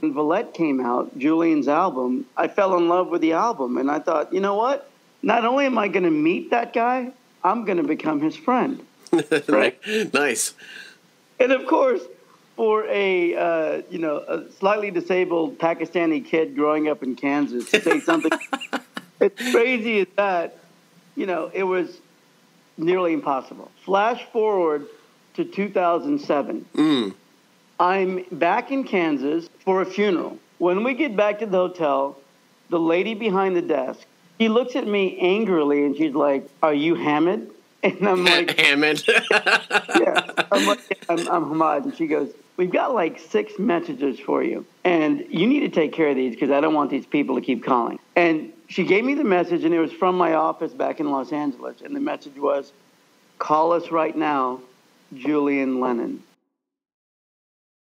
When Valotte came out, Julian's album, I fell in love with the album. And I thought, you know what? Not only am I going to meet that guy, I'm going to become his friend. right? nice. And of course, for a uh, you know a slightly disabled Pakistani kid growing up in Kansas to say something as crazy as that, you know, it was nearly impossible. Flash forward to 2007. Mm. I'm back in Kansas for a funeral. When we get back to the hotel, the lady behind the desk, she looks at me angrily and she's like, "Are you Hamid?" And I'm like, Hammond. yeah. I'm like, I'm, I'm Hamad. And she goes, We've got like six messages for you. And you need to take care of these because I don't want these people to keep calling. And she gave me the message, and it was from my office back in Los Angeles. And the message was, Call us right now, Julian Lennon.